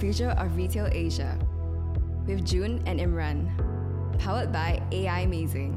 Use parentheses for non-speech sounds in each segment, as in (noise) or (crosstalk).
future of retail Asia with Jun and Imran, powered by Aimazing.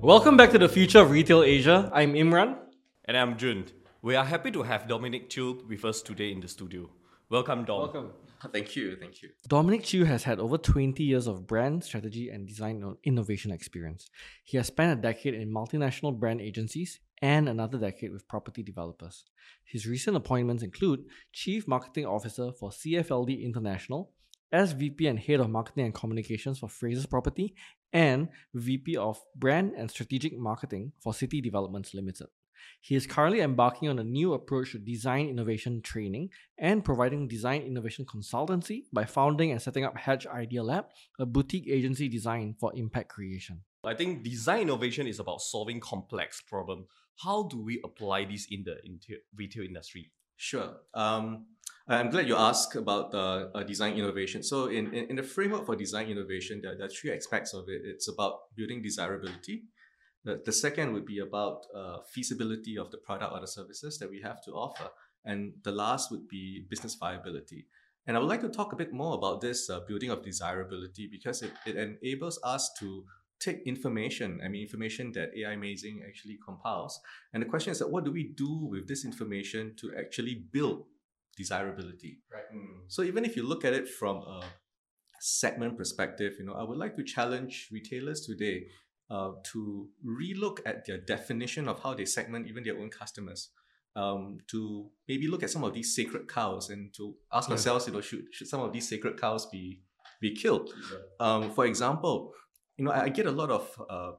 Welcome back to the future of retail Asia. I'm Imran. And I'm Jun. We are happy to have Dominic Chew with us today in the studio. Welcome, Dom. Welcome. Thank you, thank you. Dominic Chew has had over 20 years of brand strategy and design innovation experience. He has spent a decade in multinational brand agencies and another decade with property developers. His recent appointments include Chief Marketing Officer for CFLD International, SVP and Head of Marketing and Communications for Frasers Property, and VP of Brand and Strategic Marketing for City Developments Limited. He is currently embarking on a new approach to design innovation training and providing design innovation consultancy by founding and setting up Hatch Idea Lab, a boutique agency designed for impact creation. I think design innovation is about solving complex problems. How do we apply this in the retail industry? Sure. Um, I'm glad you asked about the uh, design innovation. So, in, in, in, the framework for design innovation, there, there, are three aspects of it. It's about building desirability, the, the second would be about uh, feasibility of the product or the services that we have to offer. And the last would be business viability. And I would like to talk a bit more about this uh, building of desirability because it, it enables us to take information, I mean, information that Aimazing actually compiles. And the question is that what do we do with this information to actually build desirability? Right. Mm. So even if you look at it from a segment perspective, you know, I would like to challenge retailers today uh, to relook at their definition of how they segment even their own customers. Um, to maybe look at some of these sacred cows and to ask yeah. ourselves, you know, should, should some of these sacred cows be be killed? Yeah. Um, for example, you know, I, I get a lot of uh,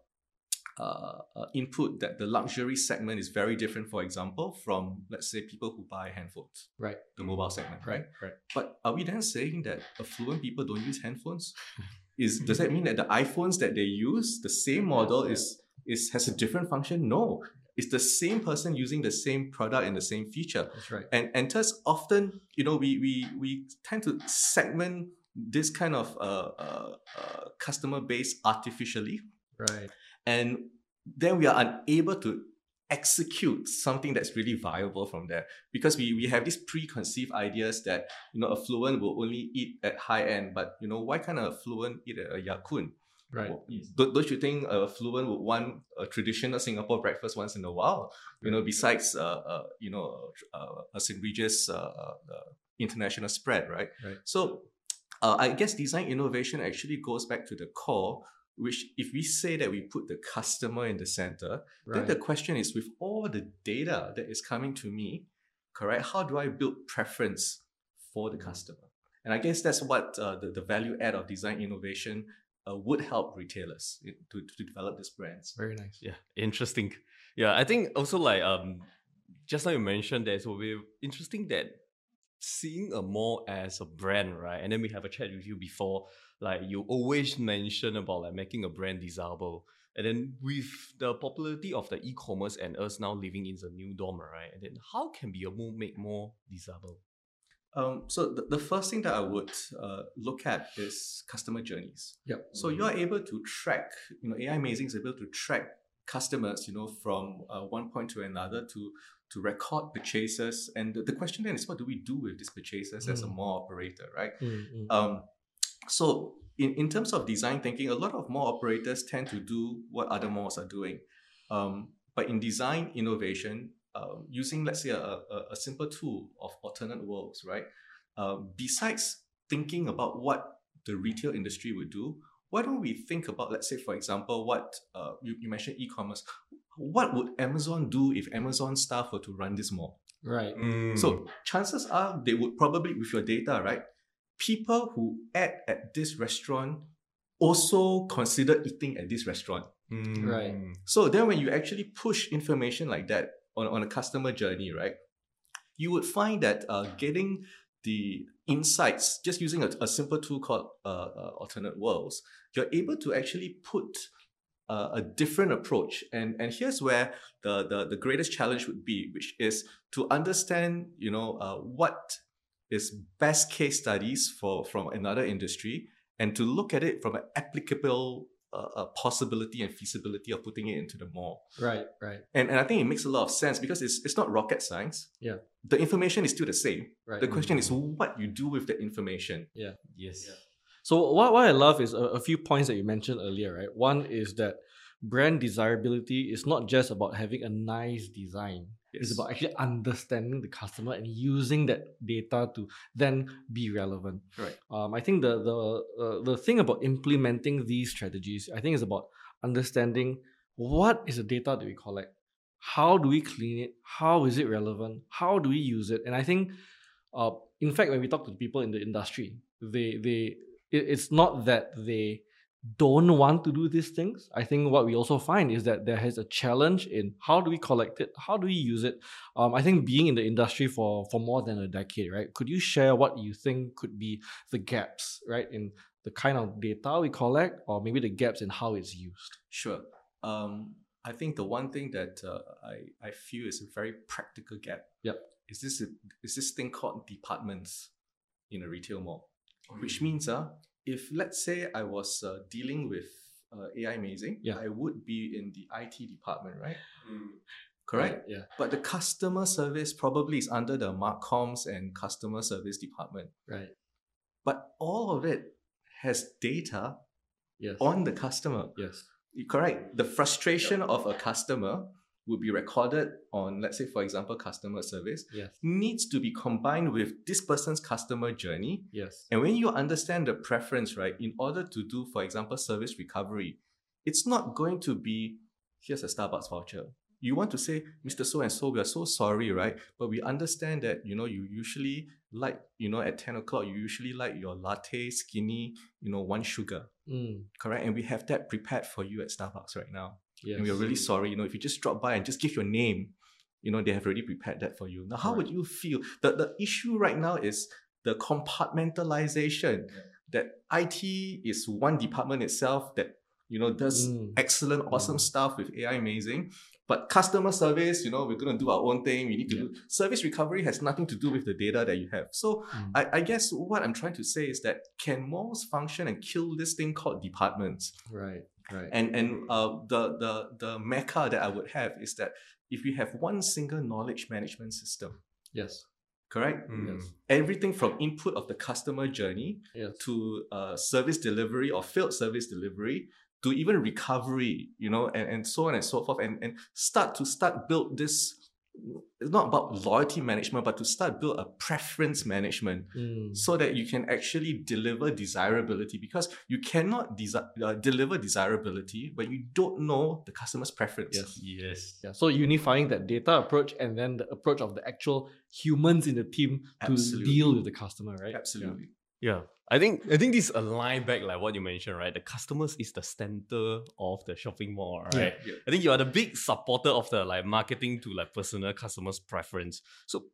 uh, uh, input that the luxury segment is very different, for example, from let's say people who buy handphones, right? The mobile segment, right? Right. But are we then saying that affluent people don't use handphones? (laughs) is does that mean that the iPhones that they use, the same model is is has a different function? No. It's the same person using the same product and the same feature. That's right. And and thus often, you know, we we we tend to segment this kind of uh, uh, uh, customer base artificially. Right. And then we are unable to execute something that's really viable from there. Because we, we have these preconceived ideas that you know affluent will only eat at high end but you know why can't a affluent eat at a Ya Kun right. Don't, don't you think a affluent would want a traditional singapore breakfast once in a while? You know besides uh, uh you know uh, a st regis uh, uh, international spread right? Right. So uh, i guess design innovation actually goes back to the core which if we say that we put the customer in the center, right. then the question is with all the data that is coming to me, correct, how do I build preference for the customer? And I guess that's what uh, the, the value add of design innovation uh, would help retailers to, to develop these brands. Very nice. Yeah, interesting. Yeah, I think also like um, just now you mentioned that it will be interesting that seeing a mall as a brand, right? And then we have a chat with you before like you always mention about like making a brand desirable. And then with the popularity of the e-commerce and us now living in the new dorm, right? And then how can be a move make more desirable? Um, so the, the first thing that I would uh, look at is customer journeys. Yep. So you are able to track, you know, Aimazing is able to track customers, you know, from uh, one point to another to to record purchases. And the, the question then is, what do we do with these purchases mm. as a mm. mall operator, right? Mm, mm. Um, so in, in terms of design thinking, a lot of mall operators tend to do what other malls are doing. Um, but in design innovation, um, using let's say a, a, a, simple tool of alternate worlds, right? Uh, besides thinking about what the retail industry would do, why don't we think about, let's say, for example, what uh, you, you mentioned e-commerce. What would Amazon do if Amazon staff were to run this mall? Right. Mm. So chances are they would probably, with your data, right, people who ate at this restaurant also consider eating at this restaurant. Mm. Right. So then when you actually push information like that on, on a customer journey, right, you would find that uh, getting the insights just using a, a simple tool called uh, uh, alternate worlds, you're able to actually put uh, a different approach. And, and here's where the, the, the greatest challenge would be, which is to understand, you know, uh, what is best case studies for from another industry and to look at it from an applicable a, a possibility and feasibility of putting it into the mall. Right, right, And, and I think it makes a lot of sense because it's, it's not rocket science. Yeah. The information is still the same. right. The question is what you do with the information. Yeah. Yes. Yeah. So what, what I love is a, a few points that you mentioned earlier, right? One is that brand desirability is not just about having a nice design. It's about actually understanding the customer and using that data to then be relevant. Right. Um, I think the the uh, the thing about implementing these strategies, I think, is about understanding what is the data that we collect, how do we clean it, how is it relevant, how do we use it, and I think, uh, in fact, when we talk to people in the industry, they they it, it's not that they don't want to do these things. I think what we also find is that there is a challenge in how do we collect it, how do we use it. Um, I think being in the industry for for more than a decade, right? Could you share what you think could be the gaps, right, in the kind of data we collect, or maybe the gaps in how it's used? Sure. Um, I think the one thing that uh, I, I feel is a very practical gap. Yep. Is this is this thing called departments in a retail mall, which means uh, if let's say I was uh, dealing with uh, Aimazing, Yeah. I would be in the IT department, right? Correct. Right, Yeah. But the customer service probably is under the Marcoms and customer service department. Right. But all of it has data Yes. on the customer. Yes. Correct. The frustration of a customer would be recorded on, let's say, for example, customer service, Yes. needs to be combined with this person's customer journey. Yes. And when you understand the preference, right, in order to do, for example, service recovery, it's not going to be here's a Starbucks voucher. You want to say, Mr. So and so, we are so sorry, right? But we understand that, you know, you usually like, you know, at 10 o'clock, you usually like your latte, skinny, you know, one sugar Mm. correct? And we have that prepared for you at Starbucks right now. Yes. And we are really sorry. You know, if you just drop by and just give your name, you know, they have already prepared that for you. Now, how would you feel? The the issue right now is the compartmentalization. That IT is one department itself that you know does Mm. excellent, awesome Mm. stuff with Aimazing. But customer service, you know, we're gonna do our own thing. We need to Yeah. do service recovery has nothing to do with the data that you have. So Mm. I, I guess what I'm trying to say is that can malls function and kill this thing called departments? Right. Right. And and uh, the the the mecca that I would have is that if we have one single knowledge management system, yes. correct? Mm. Yes. Everything from input of the customer journey Yes. to uh, service delivery or failed service delivery to even recovery, you know, and, and so on and so forth, and, and start to start build this. It's not about loyalty management, but to start build a preference management Mm. so that you can actually deliver desirability because you cannot desi- uh, deliver desirability when you don't know the customer's preference. Yes. Yes. Yeah, so unifying that data approach and then the approach of the actual humans in the team to deal with the customer, right? Absolutely. Yeah. I think I think this align back like what you mentioned, right? The customers is the center of the shopping mall, Yeah. right? Yeah. I think you are the big supporter of the like marketing to like personal customers' preference. So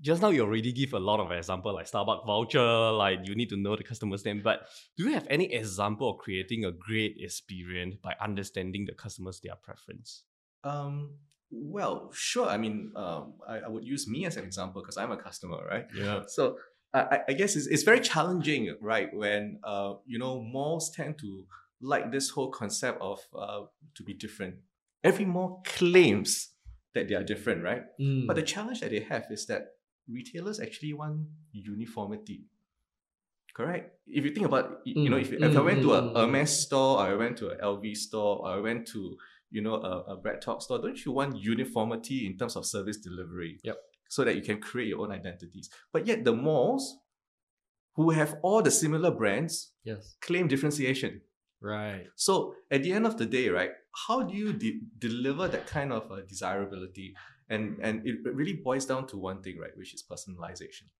just now you already give a lot of example like Starbucks voucher, like you need to know the customer's name. But do you have any example of creating a great experience by understanding the customers their preference? Um, well, sure. I mean, um, I, I would use me as an example because I'm a customer, right? Yeah. So I, I- I guess it's, it's very challenging, right? When uh, you know malls tend to like this whole concept of uh, to be different. Every mall claims that they are different, right? Mm. But the challenge that they have is that retailers actually want uniformity. Correct? If you think about, you know, if, if I Mm, went to a mm, mm, Hermes store, or I went to a LV store, or I went to, you know, a, a Bread Talk store, don't you want uniformity in terms of service delivery? Yep. So that you can create your own identities. But yet the malls, who have all the similar brands, yes. claim differentiation. Right. So at the end of the day, right, how do you de- deliver that kind of uh, desirability? And and it really boils down to one thing, right, which is personalization.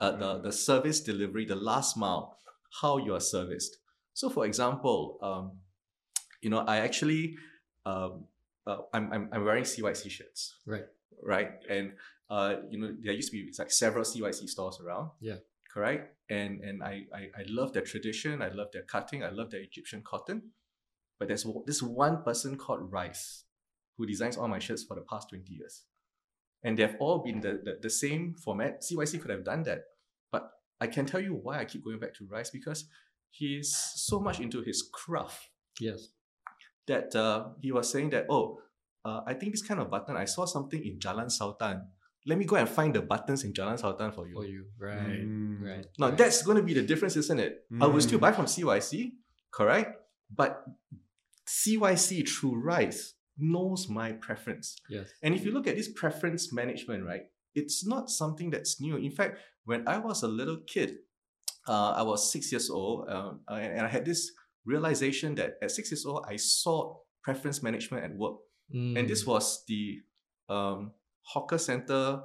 Uh, the the service delivery, the last mile, how you are serviced. So, for example, um, you know, I actually, um, uh, I'm, I'm I'm wearing CYC shirts, Right. Right? And uh, you know, there used to be like several CYC stores around. Yeah. Correct. And and I, I I love their tradition. I love their cutting. I love their Egyptian cotton. But there's this one person called Rice, who designs all my shirts for the past twenty years, and they've all been the, the the same format. CYC could have done that, but I can tell you why I keep going back to Rice because he's so much into his craft Yes. that uh, he was saying that, oh, uh, I think this kind of button, I saw something in Jalan Sultan. Let me go and find the buttons in Jalan Sultan for you. For you. Right. Mm. Right. Now, right. that's going to be the difference, isn't it? I will still Mm. buy from CYC, correct? But CYC through Rise knows my preference. Yes. And if you look at this preference management, right, it's not something that's new. In fact, when I was a little kid, uh, I was six years old, um, and, and I had this realization that at six years old, I saw preference management at work. And Mm. this was the um, hawker center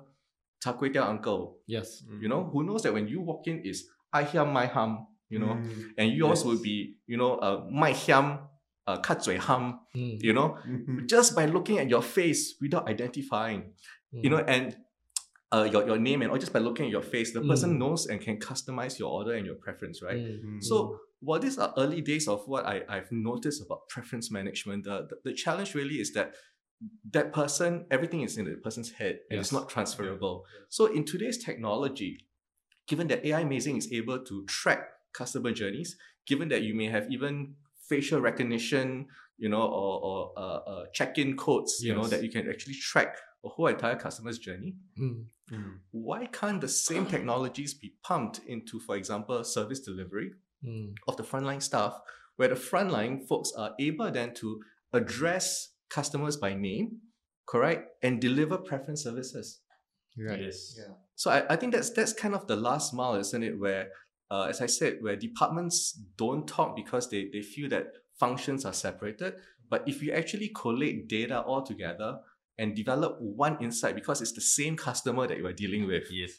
char kway teow uncle, Yes. you know, who knows that when you walk in is I hiam my ham, you know, Mm. and yours will be, you know, uh, my hiam, uh, kat zui ham, Mm. you know, Mhm. (laughs) just by looking at your face without identifying, you know, Mm. and uh, your, your name and or just by looking at your face, the person Mm. knows and can customize your order and your preference, right? Mm. Mm. So while these are early days of what I, I've noticed about preference management, the, the, the challenge really is that that person, everything is in the person's head and it's not transferable. So in today's technology, given that Aimazing is able to track customer journeys, given that you may have even facial recognition, you know, or, or uh, uh, check-in codes, you know, that you can actually track a whole entire customer's journey, Mm. Mm. why can't the same (clears throat) technologies be pumped into, for example, service delivery Mm. of the frontline staff, where the frontline folks are able then to address customers by name, correct, and deliver preference services. Right. Yes. So I, I think that's that's kind of the last mile, isn't it? Where, uh, as I said, where departments don't talk because they, they feel that functions are separated. But if you actually collate data all together and develop one insight, because it's the same customer that you are dealing with, Yes.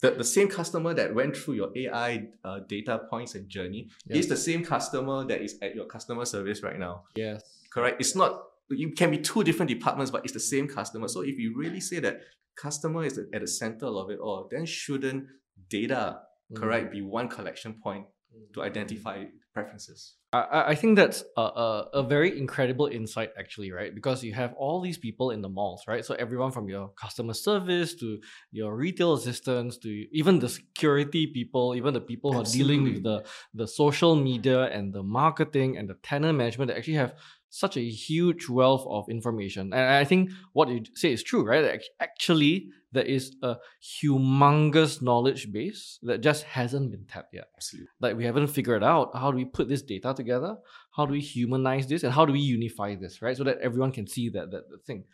the, the same customer that went through your AI uh, data points and journey Yes. is the same customer that is at your customer service right now. Yes. Correct? It's not, you can be two different departments, but it's the same customer. So if you really say that customer is at the center of it all, then shouldn't data. Correct, mm. be one collection point to identify preferences? I- I, think that's a, a, a very incredible insight, actually, right? Because you have all these people in the malls, right? So everyone from your customer service to your retail assistants to even the security people, even the people who are dealing with the, the social media and the marketing and the tenant management that actually have such a huge wealth of information. And I think what you say is true, right? Actually, there is a humongous knowledge base that just hasn't been tapped yet Absolutely. like we haven't figured out how do we put this data together how do we humanize this and how do we unify this right so that everyone can see that that, that thing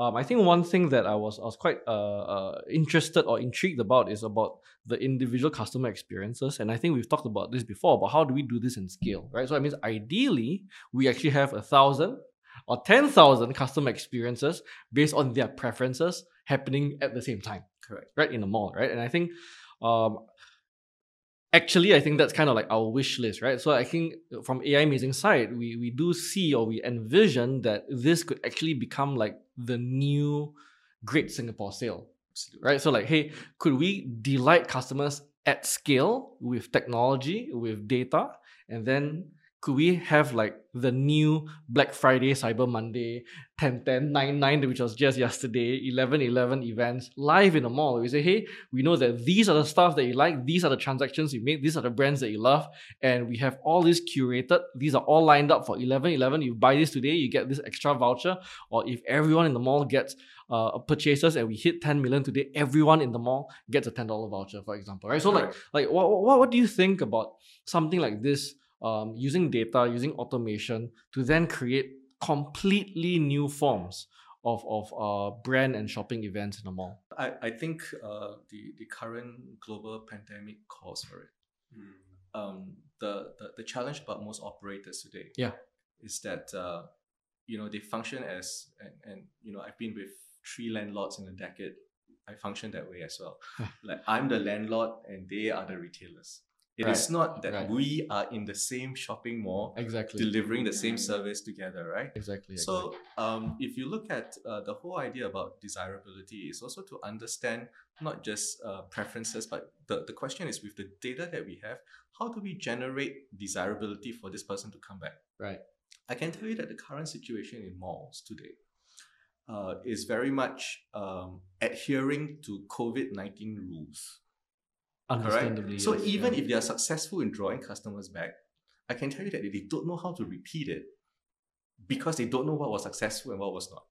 um, i think one thing that i was i was quite uh, uh, interested or intrigued about is about the individual customer experiences and i think we've talked about this before But how do we do this in scale right? So that means ideally we actually have a thousand or 10,000 customer experiences based on their preferences happening at the same time. Correct. right in the mall right? And i think um, actually i think that's kind of like our wish list right? So i think from Aimazing side we we do see or we envision that this could actually become like the new great singapore sale. Right? So like hey could we delight customers at scale with technology with data and then could we have like the new Black Friday, Cyber Monday, 10 10 9 9, which was just yesterday, 11 11 events live in the mall? We say, hey, we know that these are the stuff that you like, these are the transactions you make, these are the brands that you love, and we have all this curated. These are all lined up for 11 11. You buy this today, you get this extra voucher. Or if everyone in the mall gets uh, purchases and we hit 10 million today, everyone in the mall gets a $10 voucher, for example, right? So, like, like what, what, what do you think about something like this? Um, using data, using automation to then create completely new forms of, of uh, brand and shopping events in the mall. I, I think uh, the, the current global pandemic calls for it. Um, the, the, the challenge about most operators today Yeah. is that uh, you know they function as and, and you know I've been with three landlords in a decade. I function that way as well. (laughs) like I'm the landlord and they are the retailers. It is Right. not that Right. we are in the same shopping mall Exactly. delivering the same service together, right? Exactly. So, um, if you look at uh, the whole idea about desirability, is also to understand not just uh, preferences, but the, the question is with the data that we have, how do we generate desirability for this person to come back? Right. I can tell you that the current situation in malls today uh, is very much um, adhering to COVID 19 rules. Understandably. Correct. So yes, even yeah. if they are successful in drawing customers back, I can tell you that they don't know how to repeat it because they don't know what was successful and what was not.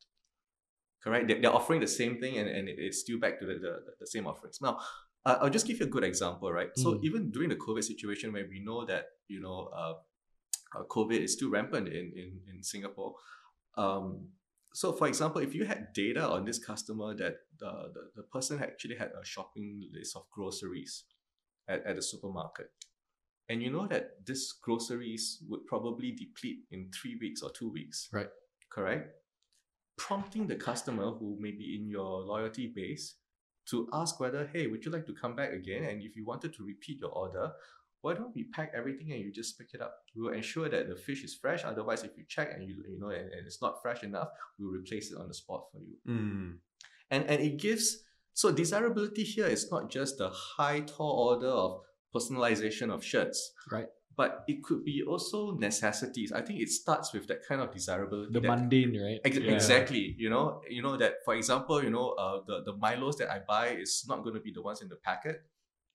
Correct? They- They're offering the same thing and, and it's still back to the, the, the same offerings. Now, uh, I'll just give you a good example, right? So Mm. even during the COVID situation where we know that, you know, uh, uh, COVID is still rampant in, in, in Singapore, um, so for example, if you had data on this customer that the, the, the person actually had a shopping list of groceries at, at a supermarket, and you know that this groceries would probably deplete in three weeks or two weeks. Right. Correct? Prompting the customer who may be in your loyalty base to ask whether, hey, would you like to come back again? And if you wanted to repeat your order, why don't we pack everything and you just pick it up? We will ensure that the fish is fresh. Otherwise, if you check and you you know and, and it's not fresh enough, we'll replace it on the spot for you. Mm. And and it gives so desirability here is not just the high tall order of personalization of shirts, Right. But it could be also necessities. I think it starts with that kind of desirability. The that- mundane, right? Ex- Yeah. Exactly. You know, you know that for example, you know, uh, the the Milos that I buy is not going to be the ones in the packet,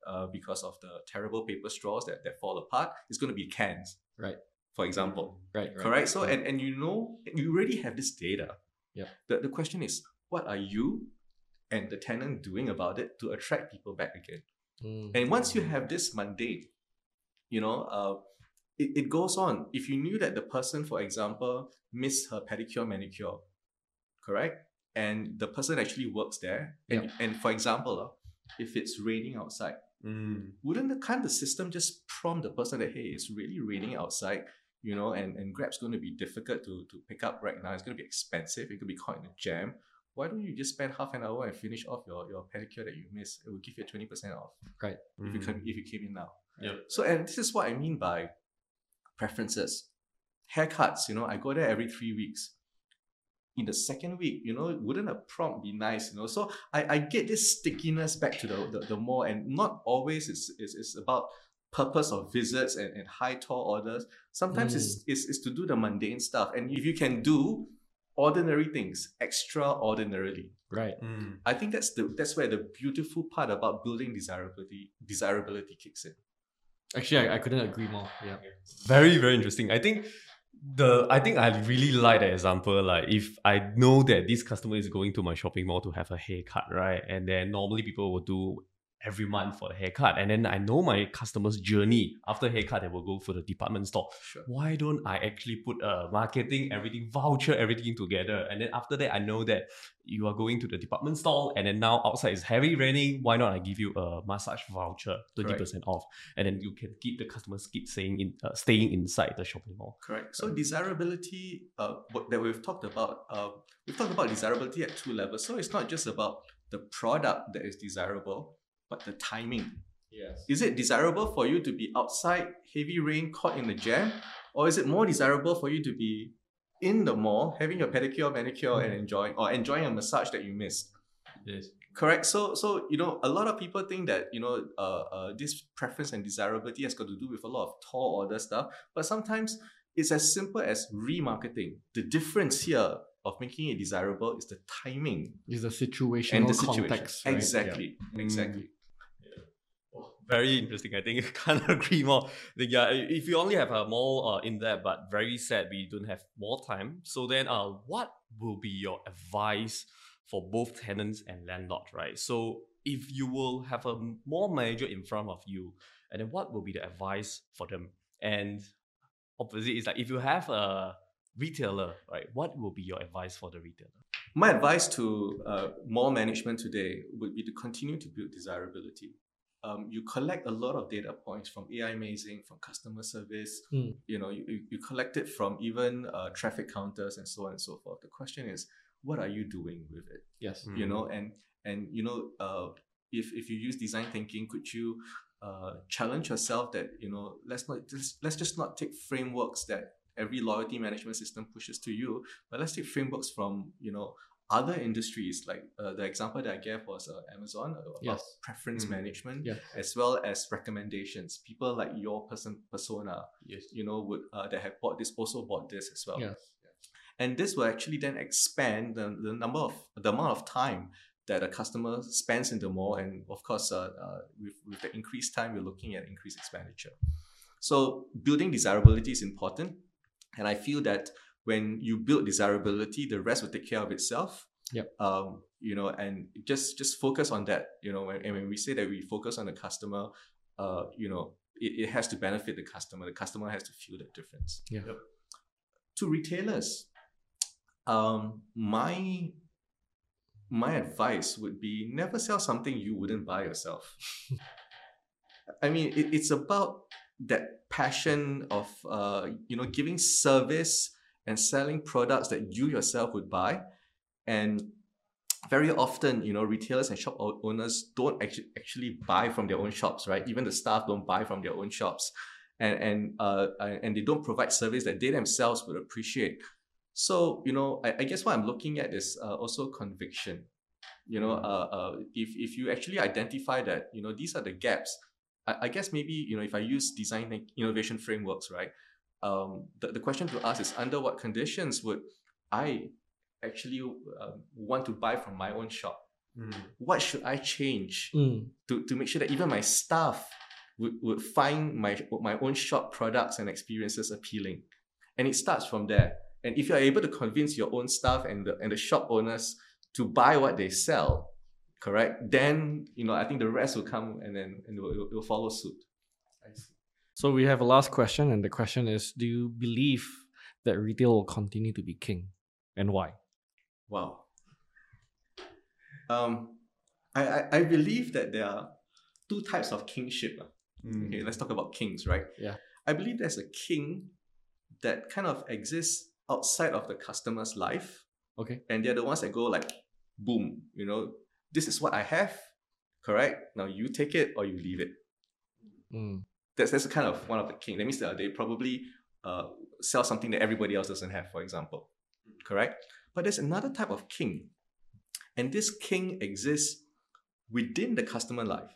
uh, because of the terrible paper straws that, that fall apart. It's going to be cans. Right. For example. Right, right. Correct. So and and you know you already have this data. Yeah. The the question is, what are you and the tenant doing about it to attract people back again? Mm. And once you have this mandate, you know, uh, it, it goes on. If you knew that the person, for example, missed her pedicure, manicure, correct? And the person actually works there. And, and for example, uh, if it's raining outside, Mm. wouldn't the kind of system just prompt the person that, hey, it's really raining outside, you know, and, and Grab's going to be difficult to, to pick up right now. It's going to be expensive. It could be caught in a jam. Why don't you just spend half an hour and finish off your, your pedicure that you missed? It will give you 20% off Right. if you Mm. come if you came in now. Yep. So and this is what I mean by preferences. Haircuts, you know, I go there every three weeks. In the second week, you know, wouldn't a prompt be nice, you know? So I, I get this stickiness back to the, the, the mall, and not always is is it's about purpose of visits and, and high tall orders. Sometimes it's, it's it's to do the mundane stuff. And if you can do ordinary things extraordinarily, Right. Mm. I think that's the that's where the beautiful part about building desirability desirability kicks in. Actually, I, I couldn't agree more. Yeah. Very, very interesting. I think the I think I really like that example. Like if I know that this customer is going to my shopping mall to have a haircut, right? And then normally people will do every month for the haircut. And then I know my customer's journey. After haircut, they will go for the department store. Sure. Why don't I actually put a marketing, everything, voucher, everything together? And then after that, I know that you are going to the department store and then now outside is heavy raining. Why not I give you a massage voucher, 20% off? And then you can keep the customers keep saying in uh, staying inside the shopping mall. Correct. So desirability, uh, that we've talked about, uh, we've talked about desirability at two levels. So it's not just about the product that is desirable, but the timing. Yes. Is it desirable for you to be outside, heavy rain, caught in the jam, or is it more desirable for you to be in the mall, having your pedicure, manicure, and enjoying, or enjoying a massage that you missed? Yes. Correct. So, so you know, a lot of people think that you know, uh, uh, this preference and desirability has got to do with a lot of tall order stuff. But sometimes it's as simple as remarketing. The difference here of making it desirable is the timing Is the situational and the situation. context. right? Exactly. Yeah. Exactly. Very interesting. I think I (laughs) can't (laughs) agree more. Like, yeah, if you only have a more uh, in depth, but very sad we don't have more time. So then, uh, what will be your advice for both tenants and landlord, right? So if you will have a more manager in front of you, and then what will be the advice for them? And obviously, it's like if you have a retailer, right? What will be your advice for the retailer? My advice to uh, mall management today would be to continue to build desirability. Um, you collect a lot of data points from Aimazing, from customer service. Hmm. You know, you, you- you collect it from even uh, traffic counters and so on and so forth. The question is, what are you doing with it? Yes. You know, and and you know, uh, if if you use design thinking, could you uh, challenge yourself that you know, let's not just let's just not take frameworks that every loyalty management system pushes to you, but let's take frameworks from you know other industries like uh, the example that I gave was uh, Amazon uh, about Yes. preference Mm. management Yeah. as well as recommendations. People like your person persona, Yes. you know, would uh, that have bought this also bought this as well Yes. and this will actually then expand the, the number of the amount of time that a customer spends in the mall, and of course, uh, uh, with, with the increased time, we're looking at increased expenditure. So building desirability is important, and I feel that when you build desirability, the rest will take care of itself. Yep. Um, you know, and just just focus on that. You know, and, and when we say that we focus on the customer, uh, you know, it, it has to benefit the customer. The customer has to feel that difference. Yeah. Yep. To retailers, um, my my advice would be never sell something you wouldn't buy yourself. (laughs) I mean, it, it's about that passion of uh, you know giving service and selling products that you yourself would buy, and very often you know retailers and shop owners don't actually actually buy from their own shops, right? Even the staff don't buy from their own shops, and and uh, and they don't provide service that they themselves would appreciate. So you know, I, I guess what I'm looking at is uh, also conviction. You know, uh, uh, if if you actually identify that you know these are the gaps, I, I guess maybe you know if I use design innovation frameworks, right? Um, the, the question to ask is under what conditions would I actually um, want to buy from my own shop? What should I change Mm. to, to make sure that even my staff would, would find my my own shop products and experiences appealing? And it starts from there. And if you're able to convince your own staff and the and the shop owners to buy what they sell, correct? Then you know I think the rest will come and then and it will, it will follow suit. So we have a last question, and the question is: Do you believe that retail will continue to be king, and why? Wow. Um, I, I, I believe that there are two types of kingship. ah. Okay, let's talk about kings, right? Yeah. I believe there's a king that kind of exists outside of the customer's life, Okay. and they're the ones that go like, boom, you know, this is what I have, correct? Now you take it or you leave it. Mm. That's that's kind of one of the king. That means that they probably uh, sell something that everybody else doesn't have, for example, correct? But there's another type of king, and this king exists within the customer life,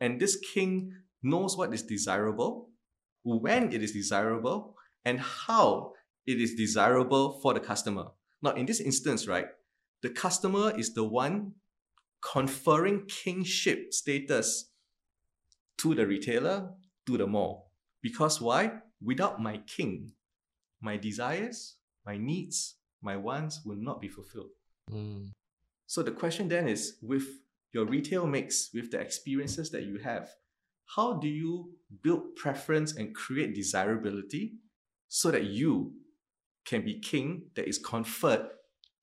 and this king knows what is desirable, when it is desirable, and how it is desirable for the customer. Now, in this instance, right, the customer is the one conferring kingship status to the retailer, to the mall. Because why? Without my king, my desires, my needs, my wants will not be fulfilled. Mm. So the question then is with your retail mix, with the experiences that you have, how do you build preference and create desirability so that you can be king that is conferred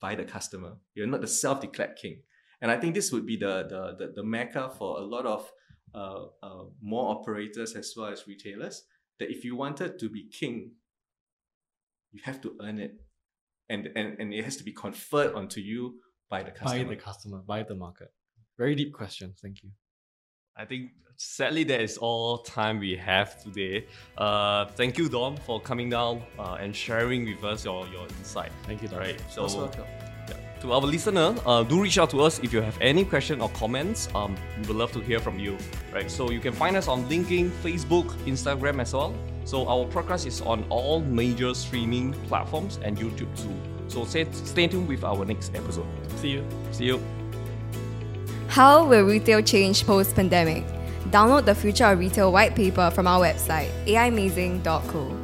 by the customer? You're not the self-declared king. And I think this would be the the the, the mecca for a lot of uh, uh, more operators as well as retailers. That if you wanted to be king, you have to earn it, and and, and it has to be conferred onto you by the customer. By the customer, by the market. Very deep question. Thank you. I think sadly that is all time we have today. Uh, thank you, Dom, for coming down uh, and sharing with us your, your insight. Thank you, Dom. Right. So Most welcome. Yeah. to our listener, uh, do reach out to us if you have any question or comments. Um, we would love to hear from you. Right. So you can find us on LinkedIn, Facebook, Instagram as well. So our podcast is on all major streaming platforms and YouTube too. So stay, stay tuned with our next episode. See you. See you. How will retail change post pandemic? Download the Future of Retail white paper from our website, aimazing.co.